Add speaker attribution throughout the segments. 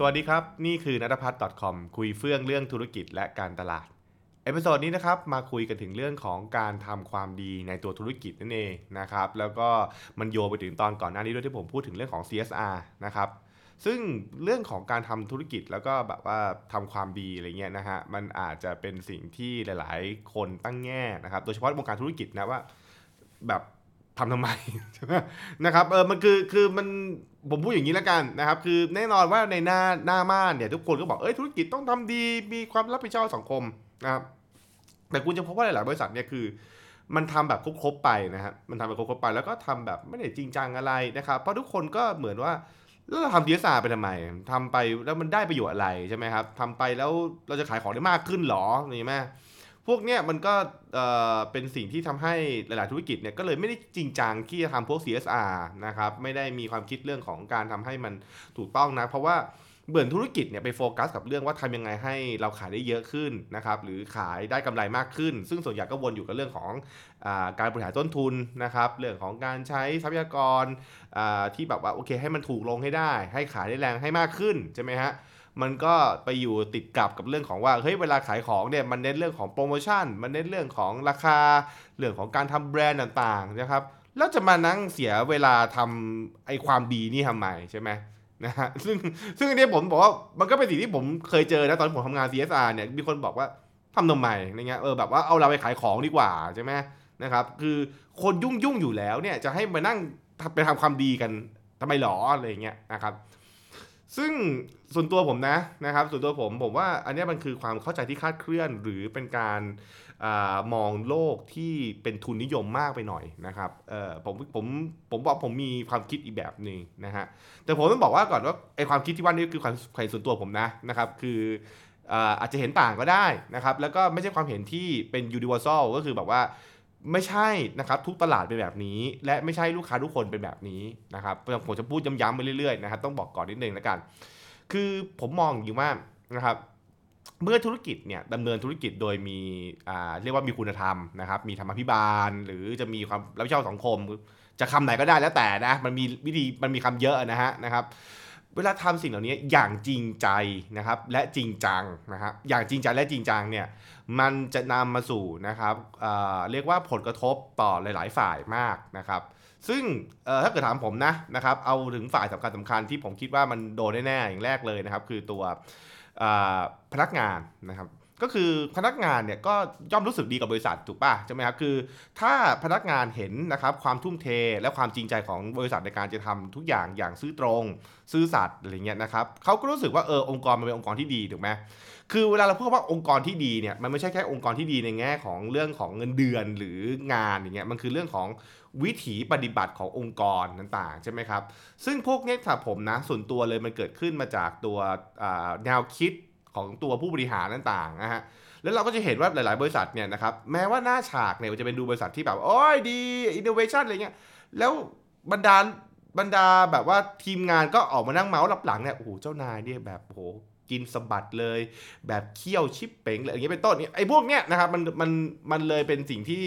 Speaker 1: สวัสดีครับ นี่คือนัทพัฒน์ .com คุยเฟื่องเรื่องธุรกิจและการตลาด episode นี้นะครับมาคุยกันถึงเรื่องของการทำความดีในตัวธุรกิจนั่นเองนะครับแล้วก็มันโยงไปถึงตอนก่อนหน้านี้ด้วยที่ผมพูดถึงเรื่องของ CSR นะครับซึ่งเรื่องของการทำธุรกิจแล้วก็แบบว่าทำความดีอะไรเงี้ยนะฮะมันอาจจะเป็นสิ่งที่หลาย ๆ คนตั้งแง่นะครับโดยเฉพาะวงการธุรกิจนะว่าแบบ ทำทำไมใช่ไหมนะครับเออมันคือคือมันผมพูดอย่างนี้แล้วกันนะครับ คือแน่นอนว่าในหน้าหน้าม่านเนี่ยทุกคนก็บอกเอ้ยธุรกิจต้องทำดีมีความรับผิดชอบสังคมนะครับแต่คุณจะพบว่าหลาย ๆ บริษัทเนี่ยคือ มันทำแบบครบๆไปนะครับมันทำแบบครบๆไป แล้วก็ทำแบบไม่ได้จริงจังอะไรนะครับเพราะทุกคนก็เหมือนว่าแล้วเราทำทีสาไปทำไมทำไปแล้วมันได้ประโยชน์อะไรใช่ไหมครับทำไปแล้วเราจะขายของได้มากขึ้นหรอนี่ไหม พวกเนี้ยมันก็เอ่อเป็นสิ่งที่ทำให้หลาย ๆ ธุรกิจเนี่ยก็เลยไม่ได้จริงจังที่จะทำพวก CSR นะครับไม่ได้มีความคิดเรื่องของการทำให้มันถูกต้องนะ เพราะว่าเบื่อธุรกิจเนี่ยไปโฟกัสกับเรื่องว่าทำยังไงให้เราขายได้เยอะขึ้นนะครับหรือขายได้กำไรมากขึ้น ซึ่งส่วนใหญ่ก็วนอยู่กับเรื่องของอาการบริหารต้นทุนนะครับเรื่องของการใช้ทรัพยากรที่แบบว่าโอเคให้มันถูกลงให้ได้ ให้ขายได้แรงให้มากขึ้นใช่ไหมฮะ มันก็ไปอยู่ติดกับกับเรื่องของว่าเฮ้ยเวลาขายของเนี่ยมันเน้นเรื่องของโปรโมชั่น มันเน้นเรื่องของราคา เรื่องของการทำแบรนด์ต่างๆนะครับแล้วจะมานั่งเสียเวลาทำไอ้ความดีนี่ทำไมใช่ไหมนะฮะซึ่งซึ่งอันนี้ผมบอกว่ามันก็เป็นสิ่งที่ผมเคยเจอนะตอนผมทำงาน CSR เนี่ยมีคนบอกว่าทำทำไมอะไรเงี้ยเออแบบว่าเอาเราไปขายของดีกว่าใช่ไหมนะครับคือคนยุ่งยุ่งอยู่แล้วเนี่ยจะให้มานั่งไปทำความดีกันทำไมหรออะไรเงี้ยนะครับ ซึ่งส่วนตัวผมนะนะครับ ส่วนตัวผมผมว่าอันนี้มันคือความเข้าใจที่คาดเคลื่อนหรือเป็นการอมองโลกที่เป็นทุนนิยมมากไปหน่อยนะครับเออผมผมผมบอกผมมีความคิดอีกแบบหนึ่งนะฮะแต่ผมต้องบอกว่าก่อนว่าไอความคิดที่ว่านี้คือความความส่วนตัวผมนะนะครับคืออาจจะเห็นต่างก็ได้นะครับแล้วก็ไม่ใช่ความเห็นที่เป็น universal ก็คือแบบว่า ไม่ใช่นะครับทุกตลาดเป็นแบบนี้ และไม่ใช่ลูกค้าทุกคนเป็นแบบนี้นะครับผมจะพูดย้ำๆไปเรื่อยๆนะครับต้องบอกก่อนนิดนึงแล้วกัน คือผมมองอยู่ว่านะครับเมื่อธุรกิจเนี่ยดำเนินธุรกิจโดยมีเรียกว่ามีคุณธรรมนะครับมีธรรมพิบาล หรือจะมีความรับผิดชอบสังคม จะคำไหนก็ได้แล้วแต่นะมันมีวิธีมันมีคำเยอะนะฮะนะครับ เวลาทำสิ่งเหล่านี้อย่างจริงใจนะครับและจริงจังนะครับอย่างจริงใจและจริงจังเนี่ยมันจะนำมาสู่นะครับเเรียกว่าผลกระทบต่อหลาย ๆ ฝ่ายมากนะครับ ซึ่งถ้าเกิดถามผมนะนะครับเอาถึงฝ่ายสำคัญสำคัญที่ผมคิดว่ามันโดนแน่ๆอย่างแรกเลยนะครับ คือตัวพนักงานนะครับ ก็คือพนักงานเนี่ยก็ย่อมรู้สึกดีกับบริษัทถูกป่ะใช่ไหมครับคือ ถ้าพนักงานเห็นนะครับความทุ่มเทและความจริงใจของบริษัทในการจะทำทุกอย่างอย่างซื่อตรง ซื่อสัตย์อะไรเงี้ยนะครับเขาก็รู้สึกว่าเออองค์กรมันเป็นองค์กรที่ดีถูกไหมคือเวลาเราพูดว่าองค์กรที่ดีเนี่ยมันไม่ใช่แค่องค์กรที่ดีในแง่ของเรื่องของเงินเดือนหรืองานอย่างเงี้ยมันคือเรื่องของวิถีปฏิบัติขององค์กรต่างๆใช่ไหมครับซึ่งพวกนี้ถ้าผมนะส่วนตัวเลยมันเกิดขึ้นมาจากตัวแนวคิด ของตัวผู้บริหารต่างๆนะฮะแล้วเราก็จะเห็นว่าหลาย ๆ บริษัทเนี่ยนะครับแม้ว่าหน้าฉากเนี่ยจะเป็นดูบริษัทที่แบบโอ้ยดีอินโนเวชันอะไรเงี้ยแล้วบรรดาบรรดาแบบว่าทีมงานก็ออกมานั่งเมาส์รับหลังเนี่ยโอ้โหเจ้านายเนี่ยแบบโอ้โหกินสมบัติเลย แบบเคี่ยวชิปเป่งอะไรอย่างเงี้ยเป็นต้นไอ้พวกเนี้ยนะครับมันมันมันเลยเป็นสิ่งที่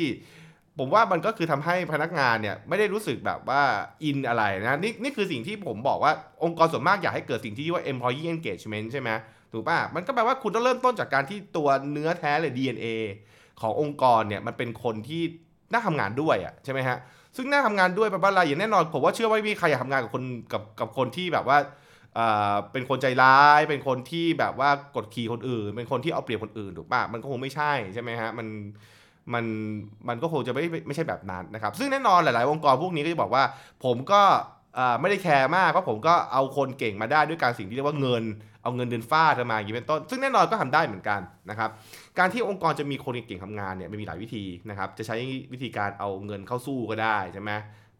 Speaker 1: ผมว่ามันก็คือทำให้พนักงานเนี่ยไม่ได้รู้สึกแบบว่าอินอะไรนะนี่นี่คือสิ่งที่ผมบอกว่าองค์กรส่วนมากอยากให้เกิดสิ่งที่เรียกว่า employee engagement ใช่ไหม ถูกป่ะมันก็แปลว่าคุณต้องเริ่มต้นจากการที่ตัวเนื้อแท้เลย DNA ขององค์กรเนี่ยมันเป็นคนที่น่าทำงานด้วยอะใช่ไหมฮะซึ่งน่าทำงานด้วยแปลว่าอะไรอย่างแน่นอนผมว่าเชื่อว่าไม่มีใครอยากทำงานกับคนกับกับคนที่แบบว่าเป็นคนใจร้าย เป็นคนที่แบบว่ากดขี่คนอื่น เป็นคนที่เอาเปรียบคนอื่นถูกป่ะ มันก็คงไม่ใช่ใช่ไหมฮะ มัน มัน มันก็คงจะไม่ไม่ใช่แบบนั้นนะครับ ซึ่งแน่นอนหลาย ๆ องค์กรพวกนี้ก็จะบอกว่า ผมก็ไม่ได้แคร์มาก เพราะผมก็เอาคนเก่งมาได้ด้วยการสิ่งที่เรียกว่าเงิน เอาเงินเดือนฟาดมาอย่างนี้เป็นต้น ซึ่งแน่นอนก็ทำได้เหมือนกันนะครับ การที่องค์กรจะมีคนเก่งทำงานเนี่ยมันมีหลายวิธีนะครับ จะใช้วิธีการเอาเงินเข้าสู้ก็ได้ใช่ไหม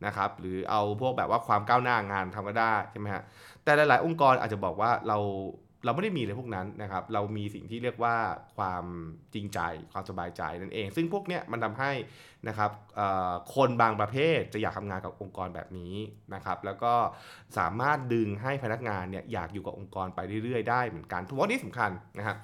Speaker 1: นะครับ หรือเอาพวกแบบว่าความก้าวหน้างานทำก็ได้ใช่ไหมฮะ แต่หลาย ๆ องค์กรอาจจะบอกว่าเรา เราไม่ได้มีเลยพวกนั้นนะครับ เรามีสิ่งที่เรียกว่าความจริงใจ ความสบายใจนั่นเอง ซึ่งพวกเนี้ยมันทำให้นะครับคนบางประเภทจะอยากทำงานกับองค์กรแบบนี้นะครับ แล้วก็สามารถดึงให้พนักงานเนี่ยอยากอยู่กับองค์กรไปเรื่อยๆได้เหมือนกันทุกวันนี้สำคัญนะครับ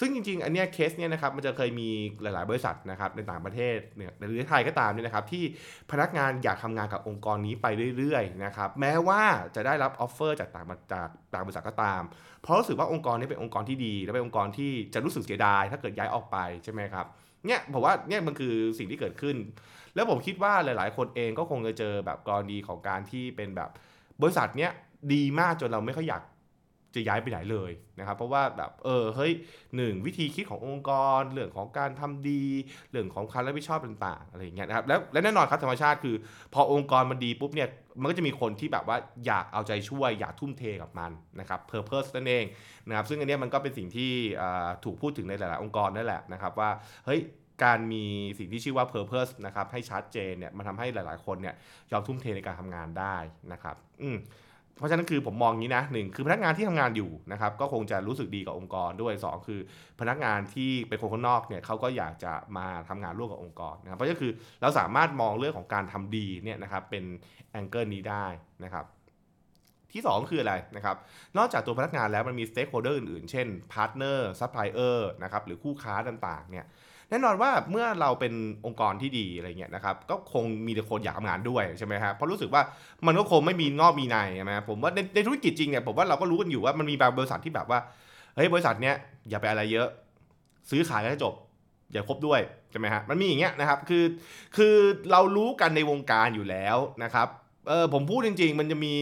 Speaker 1: ซึ่งจริงๆ อันเนี้ยเคสเนี้ยนะครับมันจะเคยมีหลายๆ บริษัทนะครับในต่างประเทศเนี่ยหรือไทยก็ตามเนี่ยนะครับที่พนักงานอยากทำงานกับองค์กรนี้ไปเรื่อยๆนะครับแม้ว่าจะได้รับ offer จากต่างจากต่างบริษัทก็ตาม เพราะรู้สึกว่าองค์กรนี้เป็นองค์กรที่ดี และเป็นองค์กรที่จะรู้สึกเสียดาย ถ้าเกิดย้ายออกไปใช่ไหมครับเนี่ยผมว่าเนี่ยมันคือสิ่งที่เกิดขึ้น แล้วผมคิดว่าหลาย ๆ คนเองก็คงจะเจอแบบกรณีของการที่เป็นแบบบริษัทเนี้ยดีมากจนเราไม่ค่อยอยาก จะย้ายไปไหนเลยนะครับ เพราะว่าแบบเออเฮ้ยหนึ่งวิธีคิดขององค์กร เรื่องของการทำดี เรื่องของการรับผิดชอบต่างๆอะไรอย่างเงี้ยนะครับแล้วและแน่นอนครับธรรมชาติคือ พอองค์กรมันดีปุ๊บเนี่ยมันก็จะมีคนที่แบบว่าอยากเอาใจช่วย อยากทุ่มเทกับมันนะครับ purpose นั่นเองนะครับซึ่งอันนี้มันก็เป็นสิ่งที่ถูกพูดถึงในหลาย ๆ องค์กรนั่นแหละนะครับว่าเฮ้ยการมีสิ่งที่ชื่อว่า purpose นะครับให้ชัดเจนเนี่ยมันทำให้หลายๆ คนเนี่ยยอมทุ่มเทในการทำงานได้นะครับ อืม เพราะฉะนั้นคือผมมองงี้นะหนึ่งคือพนักงานที่ทำงานอยู่นะครับก็คงจะรู้สึกดีกับองค์กรด้วย 2 คือพนักงานที่เป็นคนข้างนอกเนี่ยเขาก็อยากจะมาทำงานร่วมกับองค์กรนะครับเพราะฉะนั้นคือเราสามารถมองเรื่องของการทำดีเนี่ยนะครับเป็น angle นี้ได้นะครับที่ 2 คืออะไรนะครับ นอกจากตัวพนักงานแล้วมันมี stakeholder อื่นๆ เช่น partner supplier นะครับหรือคู่ค้าต่างๆเนี่ย แน่นอนว่าเมื่อเราเป็นองค์กรที่ดีอะไรเงี้ยนะครับก็คงมีแต่คนอยากทำงานด้วยใช่ไหมครับเพราะรู้สึกว่ามันก็คงไม่มีงอกมีในใช่ไหมผมว่าในในธุรกิจจริงเนี่ยผมว่าเราก็รู้กันอยู่ว่ามันมีบางบริษัทที่แบบว่าเฮ้ยบริษัทเนี้ยอย่าไปอะไรเยอะ ซื้อขายให้จบอย่าครบด้วยใช่ไหมฮะมันมีอย่างเงี้ยนะครับคือคือเรารู้กันในวงการอยู่แล้วนะครับเออผมพูดจริง ๆ มันจะมี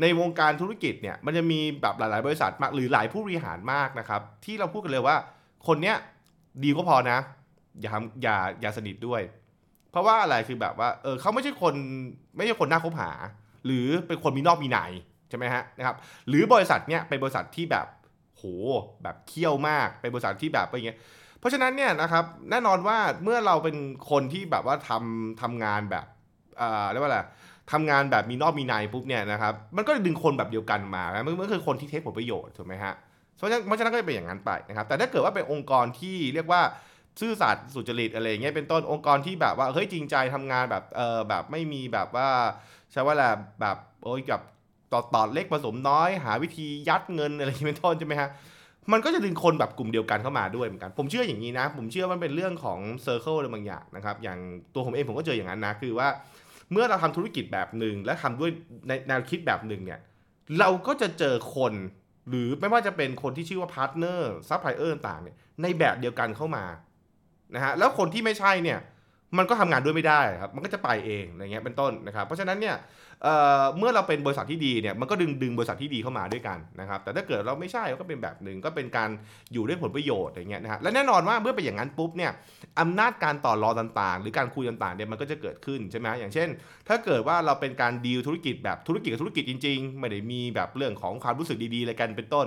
Speaker 1: ในวงการธุรกิจเนี่ยมันจะมีแบบหลายๆ บริษัทมากหรือหลายผู้บริหารมากนะครับที่เราพูดกันเลยว่าคนเนี้ยดีก็พอนะ อย่าทำอย่าอย่าสนิทด้วย เพราะว่าอะไรคือแบบว่าเออเขาไม่ใช่คนไม่ใช่คนน่าคบหา หรือเป็นคนมีนอกมีในใช่ไหมฮะนะครับหรือบริษัทเนี้ยเป็นบริษัทที่แบบโหแบบเคี่ยวมากเป็นบริษัทที่แบบอะไรเงี้ยเพราะฉะนั้นเนี่ยนะครับแน่นอนว่าเมื่อเราเป็นคนที่แบบว่าทำทำงานแบบอ่าเรียกว่าอะไรทำงานแบบมีนอกมีในปุ๊บเนี่ยนะครับมันก็ดึงคนแบบเดียวกันมามันก็คือคนที่เทคผลประโยชน์ถูกไหมฮะเพราะฉะนั้นเพราะฉะนั้นก็จะเป็นอย่างนั้นไปนะครับแต่ถ้าเกิดว่าเป็นองค์กรที่เรียกว่า ซื่อสัตย์สุจริตอะไรเงี้ยเป็นต้นองค์กรที่แบบว่าเฮ้ยจริงใจทำงานแบบเออแบบไม่มีแบบว่าใช่ว่าแหละแบบโอ้ยกับต่อต่อเล็กผสมน้อย หาวิธียัดเงินอะไรอย่างเป็นต้นใช่ไหมฮะมันก็จะดึงคนแบบกลุ่มเดียวกันเข้ามาด้วยเหมือนกัน ผมเชื่ออย่างนี้นะ ผมเชื่อมันเป็นเรื่องของ circle อะไรบางอย่างนะครับ อย่างตัวผมเองผมก็เจออย่างนั้นนะ คือว่า เมื่อเราทำธุรกิจแบบหนึ่งและทำด้วยในแนวคิดแบบหนึ่งเนี่ย เราก็จะเจอคน หรือไม่ว่าจะเป็นคนที่ชื่อว่า partner supplier ต่างเนี่ย ในแบบเดียวกันเข้ามา นะฮะแล้วคนที่ไม่ใช่เนี่ยมันก็ทำงานด้วยไม่ได้ครับมันก็จะไปเองอะไรเงี้ยเป็นต้นนะครับ เพราะฉะนั้นเนี่ยเมื่อเราเป็นบริษัทที่ดีเนี่ยมันก็ดึงดึงบริษัทที่ดีเข้ามาด้วยกันนะครับ แต่ถ้าเกิดเราไม่ใช่ก็เป็นแบบหนึ่งก็เป็นการอยู่ด้วยผลประโยชน์อย่างเงี้ยนะฮะและแน่นอนว่าเมื่อเป็นอย่างนั้นปุ๊บเนี่ยอำนาจการต่อรองต่างๆ หรือการคุยต่างๆเนี่ยมันก็จะเกิดขึ้นใช่ไหมอย่างเช่น ถ้าเกิดว่าเราเป็นการดีลธุรกิจแบบธุรกิจกับธุรกิจจริง ๆ ไม่ได้มีแบบเรื่องของความรู้สึกดีๆอะไรกันเป็นต้น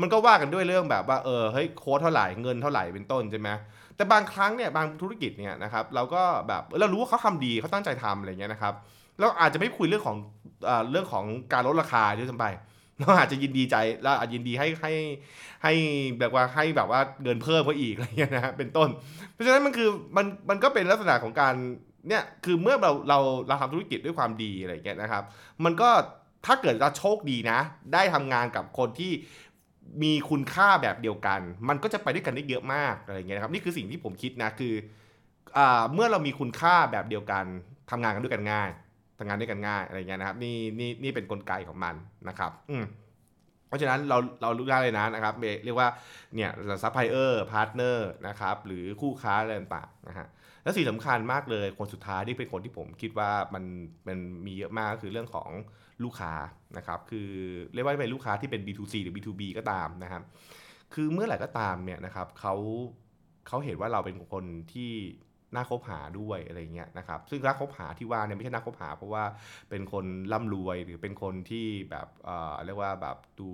Speaker 1: มันก็ว่ากันด้วยเรื่องแบบว่าเออเฮ้ยโค้ดเท่าไหร่เงินเท่าไหร่เป็นต้นใช่ไหม แต่บางครั้งเนี่ยบางธุรกิจเนี่ยนะครับเราก็แบบเรารู้ว่าเขาทาดีเขาตั้งใจทำอะไรเงี้ยนะครับเราอาจจะไม่คุยเรื่องของเรื่องของการลดราคาด้วยซ้ำไปเราอาจจะยินดีใจเราอาจยินดีให้ให้ให้แบบว่าให้แบบว่าเงินเพิ่มเขาอีกอะไรเงี้ยนะฮะเป็นต้น เพราะฉะนั้นมันคือมันมันก็เป็นลักษณะของการเนี่ยคือเมื่อเราเราเราทำธุรกิจด้วยความดีอะไรเงี้ยนะครับ มันก็ถ้าเกิดเราโชคดีนะ ได้ทำงานกับคนที่ มีคุณค่าแบบเดียวกัน มันก็จะไปด้วยกันได้เยอะมากอะไรเงี้ยครับนี่คือสิ่งที่ผมคิดนะคืออเมื่อเรามีคุณค่าแบบเดียวกันทำงานกันด้วยกันง่ายทำงานด้วยกันง่ายอะไรเงี้ยนะครับนี่นี่นี่เป็นนกลไกของมันนะครับ อืมเพราะฉะนั้นเราเรารู้ได้เลยนะนะครับเรียกว่าเนี่ย supplier partner นะครับหรือคู่ค้าอะไรต่างๆนะฮะ แล้วสิ่งสำคัญมากเลยคนสุดท้ายที่เป็นคนที่ผมคิดว่ามันมันมีเยอะมากก็คือเรื่องของลูกค้านะครับคือเรียกว่าเป็นลูกค้าที่เป็น B2C หรือ B2B ก็ตามนะครับคือเมื่อไหร่ก็ตามเนี่ยนะครับเขาเขาเห็นว่าเราเป็นคนที่น่าคบหาด้วยอะไรเงี้ยนะครับ ซึ่งน่าคบหาที่ว่าเนี่ยไม่ใช่น่าคบหา เพราะว่าเป็นคนร่ำรวยหรือเป็นคนที่แบบเอ่อเรียกว่าแบบดู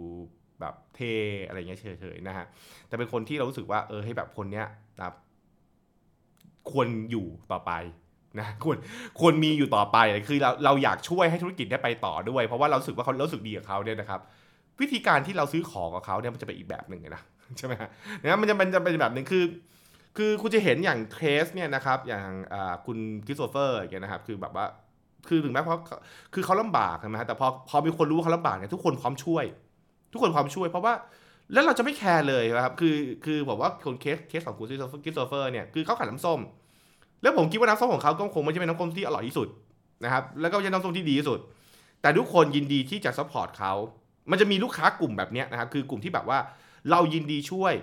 Speaker 1: แบบเท่อะไรเงี้ยเฉยๆนะฮะแต่เป็นคนที่เรารู้สึกว่าเออให้แบบคนเนี้ยนะ ควรอยู่ต่อไปนะควรควรมีอยู่ต่อไปคือเราเราอยากช่วยให้ธุรกิจได้ไปต่อด้วย เพราะว่าเราสึกว่าเขาเราสึกดีกับเขาเนี่ยนะครับ วิธีการที่เราซื้อของกับเขาเนี่ยมันจะเป็นอีกแบบหนึ่งนะใช่ไหมฮะนะมันจะมันจะเป็นแบบหนึ่งคือ คือคุณจะเห็นอย่างเคสเนี่ยนะครับ อย่างคุณคริสโตเฟอร์อย่างนะครับ คือแบบว่าคือถึงแม้เพราะคือเขาลำบากใช่ไหมแต่พอพอมีคนรู้ว่าเขาลำบากเนี่ยทุกคนพร้อมช่วย ทุกคนพร้อมช่วย เพราะว่า แล้วเราจะไม่ care เลยนะครับ คือ คือผมว่าคน case case ของคุณคริสโตเฟอร์เนี่ย คือเขาขายน้ำส้ม แล้วผมคิดว่าน้ำส้มของเขาก็คงไม่ใช่เป็นน้ำส้มที่อร่อยที่สุดนะครับ แล้วก็ไม่ใช่น้ำส้มที่ดีที่สุด แต่ทุกคนยินดีที่จะ support เขา มันจะมีลูกค้ากลุ่มแบบเนี้ยนะครับ คือกลุ่มที่แบบว่าเรายินดีช่วย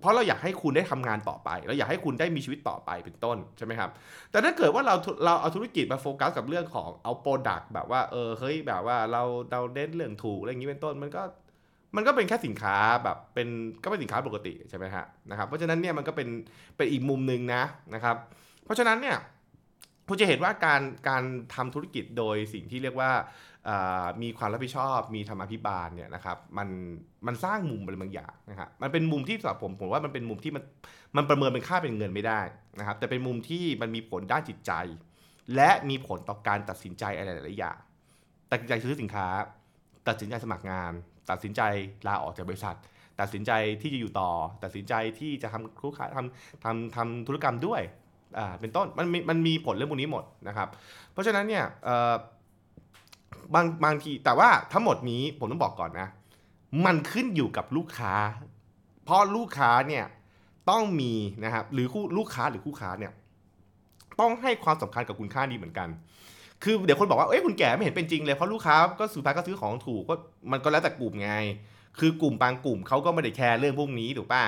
Speaker 1: เพราะเราอยากให้คุณได้ทำงานต่อไป เราอยากให้คุณได้มีชีวิตต่อไปเป็นต้นใช่ไหมครับ แต่ถ้าเกิดว่าเราเราเอาธุรกิจมาโฟกัสกับเรื่องของเอา product แบบว่า เออ เฮ้ย แบบว่าเราเราเน้นเรื่องถูกอะไรอย่างนี้เป็นต้น มันก็ มันก็เป็นแค่สินค้าแบบเป็นก็เป็นสินค้าปกติใช่ไหมฮะนะครับเพราะฉะนั้นเนี่ยมันก็เป็นเป็นอีกมุมหนึ่งนะนะครับ เพราะฉะนั้นเนี่ยคุณจะเห็นว่าการการทำธุรกิจโดยสิ่งที่เรียกว่ามีความรับผิดชอบ มีธรรมาภิบาลเนี่ยนะครับมันมันสร้างมุมอะไรบางอย่างนะครับมันเป็นมุมที่สำหรับผมผมว่ามันเป็นมุมที่มันมันประเมินเป็นค่าเป็นเงินไม่ได้นะครับแต่เป็นมุมที่มันมีผลด้านจิตใจ และมีผลต่อการตัดสินใจอะไรหลายอย่างตัดสินใจซื้อสินค้า ตัดสินใจสมัครงาน ตัดสินใจลาออกจากบริษัท ตัดสินใจที่จะอยู่ต่อ ตัดสินใจที่จะทำลูกค้าทำทำทำธุรกรรมด้วยอ่าเป็นต้นมันม,มันมีผลเรื่องพวกนี้หมดนะครับ เพราะฉะนั้นเนี่ยบางบางทีแต่ว่าทั้งหมดนี้ผมต้องบอกก่อนนะ มันขึ้นอยู่กับลูกค้า เพราะลูกค้าเนี่ยต้องมีนะครับหรือคู่ลูกค้าหรือคู่ค้าเนี่ยต้องให้ความสำคัญกับคุณค่านี้เหมือนกัน คือเดี๋ยวคนบอกว่าเอ้ยคุณแก่ไม่เห็นเป็นจริงเลยเพราะลูกค้าก็สุดท้ายก็ซื้อของถูกก็มันก็แล้วแต่กลุ่มไง คือกลุ่มบางกลุ่มเขาก็ไม่ได้แคร์เรื่องพวกนี้ถูกป่ะ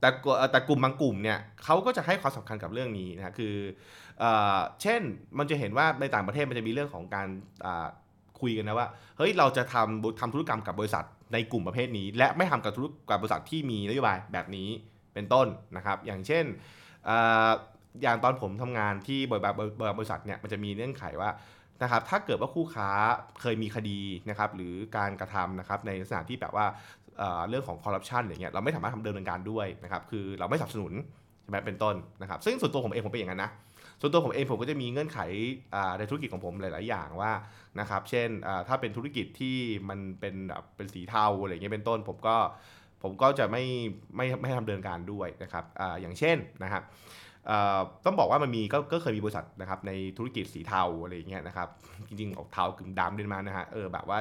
Speaker 1: แต่แต่กลุ่มบางกลุ่มเนี่ยเขาก็จะให้ความสำคัญกับเรื่องนี้นะคือเช่นมันจะเห็นว่าในต่างประเทศมันจะมีเรื่องของการคุยกันนะว่าเฮ้ยเราจะทำทำธุรกรรมกับบริษัทในกลุ่มประเภทนี้ และไม่ทำกับธุรกับบริษัทที่มีนโยบายแบบนี้เป็นต้นนะครับ อย่างเช่น อย่างตอนผมทำงานที่บริษัทเนี่ยมันจะมีเงื่อนไขว่านะครับถ้าเกิดว่าคู่ค้าเคยมีคดีนะครับหรือการกระทำนะครับในลักษณะที่แบบว่าเรื่องของคอร์รัปชันอย่างเงี้ยเราไม่สามารถทำเดินการด้วยนะครับคือเราไม่สนับสนุนใช่ไหมเป็นต้นนะครับซึ่งส่วนตัวผมเองผมเป็นอย่างนั้นนะส่วนตัวผมเองผมก็จะมีเงื่อนไขในธุรกิจของผมหลาย ๆ อย่างว่านะครับเช่นถ้าเป็นธุรกิจที่มันเป็นแบบเป็นสีเทาอะไรเงี้ยเป็นต้น ผมก็ผมก็จะไม่ไม่ไม่ทำเดินการด้วยนะครับออย่างเช่นนะครับ ต้องบอกว่ามันมีก็ก็เคยมีบริษัทนะครับในธุรกิจสีเทาอะไรเงี้ยนะครับจริงๆออกเทากึ่งดำเดินมานะฮะเออแบบว่า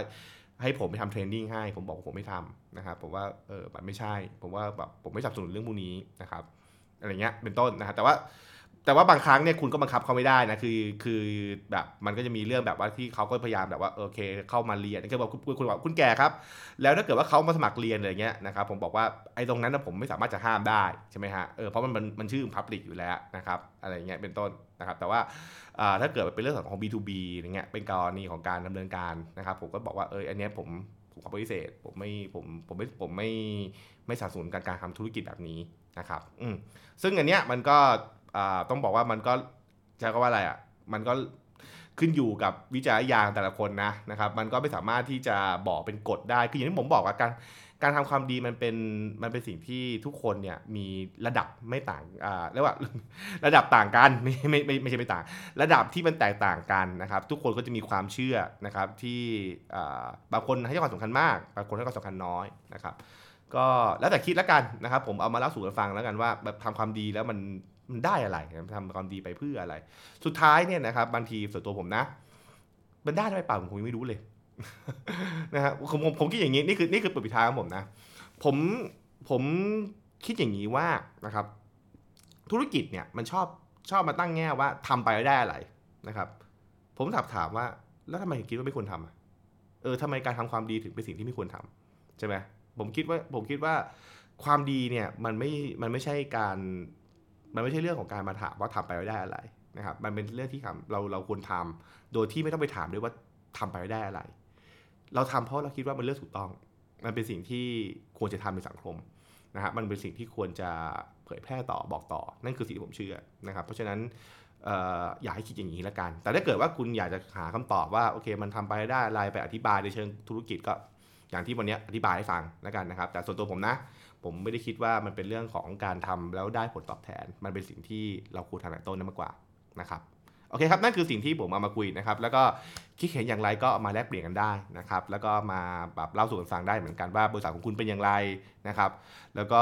Speaker 1: ให้ผมไปทำเทรนนิ่งให้ ผมบอกผมไม่ทำนะครับผมว่าเออแบบไม่ใช่ ผมว่าแบบผมไม่สนับสนุนเรื่องพวกนี้นะครับอะไรเงี้ยเป็นต้นนะฮะแต่ว่า แต่ว่าบางครั้งเนี่ยคุณก็บังคับเขาไม่ได้นะคือคือแบบมันก็จะมีเรื่องแบบว่าที่เขาก็พยายามแบบว่าโอเค เข้ามาเรียนก็บอกคุณคุณบอกคุณแก่ครับ แล้วถ้าเกิดว่าเขามาสมัครเรียนอะไรเงี้ยนะครับผมบอกว่าไอ้ตรงนั้นนะผมไม่สามารถจะห้ามได้ใช่ไหมฮะเออเพราะมันมันมันชื่อพับลิกอยู่แล้วนะครับอะไรเงี้ยเป็นต้นนะครับแต่ว่าถ้าเกิดเป็นเรื่องของ B2B อย่างเงี้ยเป็นกรณีของการดำเนินการนะครับผมก็บอกว่าเอออันนี้ผมผมขอปฏิเสธผมไม่ผมผมไม่ผมไม่ไม่สนับสนุนการการทำธุรกิจแบบนี้นะครับอืมซึ่งอันเนี้ยมันก็ ต้องบอกว่ามันก็ใช้คำว่าอะไรอะมันก็ขึ้นอยู่กับวิจารยานแต่ละคนนะนะครับ มันก็ไม่สามารถที่จะบอกเป็นกฎได้คืออย่างที่ผมบอกว่าการการทำความดีมันเป็นมันเป็นสิ่งที่ทุกคนเนี่ยมีระดับไม่ต่างอ่าเรียกว่าระดับต่างกันไม่ไม่ไม่ไม่ใช่ไม่ต่าง ระดับที่มันแตกต่างกันนะครับ ทุกคนก็จะมีความเชื่อนะครับที่อ่าบางคนให้ความสำคัญมากบางคนให้ความสำคัญน้อยนะครับ ก็แล้วแต่คิดแล้วกันนะครับ ผมเอามาเล่าสู่กันฟังแล้วกันว่าแบบทำความดีแล้วมัน มันได้อะไรทำความดีไปเพื่ออะไร สุดท้ายเนี่ยนะครับบางทีส่วนตัวผมนะ มันได้ไหมเปล่าผมคงไม่รู้เลยนะครับผมผมผมคิดอย่างนี้นี่คือนี่คือปิดทางของผมนะ ผมผมคิดอย่างนี้ว่านะครับ ธุรกิจเนี่ยมันชอบชอบมาตั้งแง่ว่าทำไปแล้วได้อะไรนะครับ ผมถามถามว่า แล้วทำไมคิดว่าไม่ควรทำเออทำไมการทำความดีถึงเป็นสิ่งที่ไม่ควรทำใช่ไหมผมคิดว่าผมคิดว่าความดีเนี่ยมันไม่มันไม่ใช่การ มันไม่ใช่เรื่องของการมาถามว่าทำไปได้อะไรนะครับ มันเป็นเรื่องที่เราเราควรทำโดยที่ไม่ต้องไปถามด้วยว่าทำไปได้อะไร เราทำเพราะเราคิดว่ามันเรื่องถูกต้อง มันเป็นสิ่งที่ควรจะทำในสังคมนะครับมันเป็นสิ่งที่ควรจะเผยแพร่ต่อบอกต่อ นั่นคือสิ่งที่ผมเชื่อนะครับ เพราะฉะนั้นอยากให้คิดอย่างนี้ละกัน แต่ถ้าเกิดว่าคุณอยากจะหาคำตอบว่าโอเค มันทำไปได้อะไรไปอธิบายในเชิงธุรกิจก็อย่างที่วันนี้อธิบายให้ฟังแล้วกันนะครับ แต่ส่วนตัวผมนะ ผมไม่ได้คิดว่ามันเป็นเรื่องของการทำแล้วได้ผลตอบแทน มันเป็นสิ่งที่เราควรทำในต้นนั้นมากกว่านะครับโอเคครับนั่นคือสิ่งที่ผมเอามาคุยนะครับแล้วก็คิดเห็นอย่างไรก็มาแลกเปลี่ยนกันได้นะครับแล้วก็มาแบบเล่าสู่กันฟังได้เหมือนกันว่าบริษัทของคุณเป็นอย่างไรนะครับแล้วก็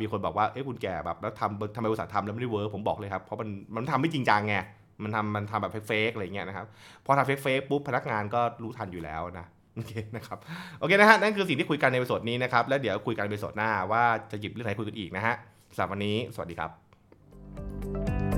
Speaker 1: มีคนบอกว่าเอ้คุณแก่แบบแล้วทำทำไมบริษัททำแล้วไม่ได้ work ผมบอกเลยครับเพราะมันมันทำไม่จริงจังไงมันทำมันทำแบบ fake ๆอะไรเงี้ยนะครับพอทำ fake ๆปุ๊บพนักงานก็รู้ทันอยู่แล้วนะ โอเคนะครับโอเคนะฮะนั่นคือสิ่งที่คุยกันในวิดีโอนี้นะครับแล้วเดี๋ยวคุยกันในวิดีโอหน้าว่าจะหยิบเรื่องไหนคุยกันอีกนะฮะสำหรับวันนี้ สวัสดีครับ